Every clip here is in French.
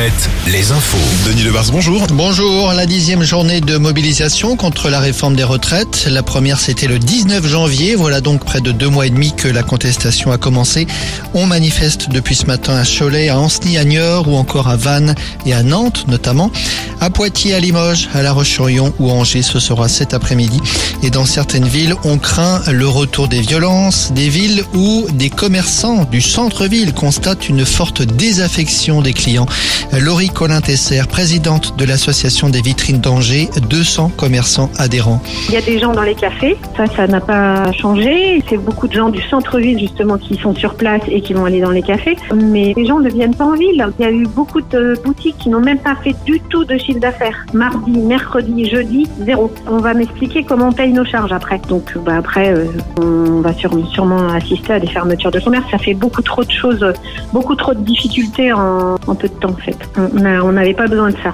Alouette, les infos. Denis Lebars, bonjour. Bonjour, la dixième journée de mobilisation contre la réforme des retraites. La première, c'était le 19 janvier. Voilà donc près de deux mois et demi que la contestation a commencé. On manifeste depuis ce matin à Cholet, à Ancenis, à Niort ou encore à Vannes et à Nantes notamment. À Poitiers, à Limoges, à La Roche-sur-Yon ou Angers, ce sera cet après-midi. Et dans certaines villes, on craint le retour des violences, des villes où des commerçants du centre-ville constatent une forte désaffection des clients. Laurie Colin-Tesser, présidente de l'association des vitrines d'Angers, 200 commerçants adhérents. Il y a des gens dans les cafés, ça, ça n'a pas changé. C'est beaucoup de gens du centre-ville justement qui sont sur place et qui vont aller dans les cafés. Mais les gens ne viennent pas en ville. Il y a eu beaucoup de boutiques qui n'ont même pas fait du tout de chiffre d'affaires. Mardi, mercredi, jeudi, zéro. On va m'expliquer comment on paye nos charges après. Donc bah, après, euh, on va sûrement assister à des fermetures de commerce. Ça fait beaucoup trop de choses, beaucoup trop de difficultés en, en peu de temps en fait. On n'avait pas besoin de ça.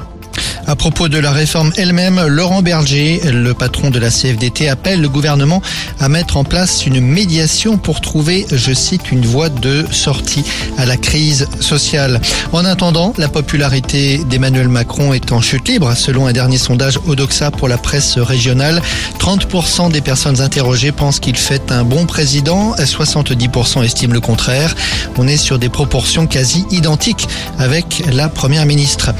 À propos de la réforme elle-même, Laurent Berger, le patron de la CFDT, appelle le gouvernement à mettre en place une médiation pour trouver, je cite, une voie de sortie à la crise sociale. En attendant, la popularité d'Emmanuel Macron est en chute libre. Selon un dernier sondage Odoxa pour la presse régionale, 30% des personnes interrogées pensent qu'il fait un bon président, 70% estiment le contraire. On est sur des proportions quasi identiques avec la première ministre.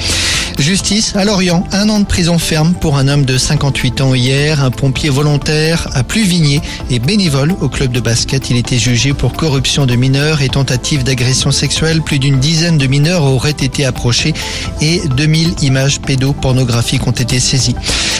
Justice à Lorient, un an de prison ferme pour un homme de 58 ans hier, un pompier volontaire à Pluvigné et bénévole au club de basket. Il était jugé pour corruption de mineurs et tentative d'agression sexuelle. Plus d'une dizaine de mineurs auraient été approchés et 2000 images pédopornographiques ont été saisies.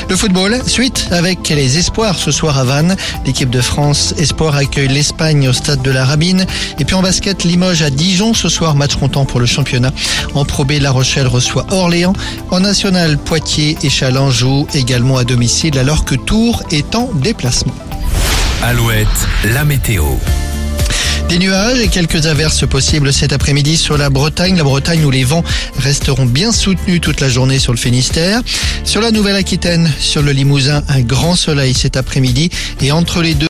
Le football, suite avec les espoirs ce soir à Vannes. L'équipe de France Espoir accueille l'Espagne au stade de la Rabine. Et puis en basket, Limoges à Dijon ce soir, match comptant pour le championnat. En Pro La Rochelle reçoit Orléans. En national, Poitiers et Challenge jouent également à domicile alors que Tours est en déplacement. Alouette, la météo. Des nuages et quelques averses possibles cet après-midi sur la Bretagne. La Bretagne où les vents resteront bien soutenus toute la journée sur le Finistère. Sur la Nouvelle-Aquitaine, sur le Limousin, un grand soleil cet après-midi. Et entre les deux,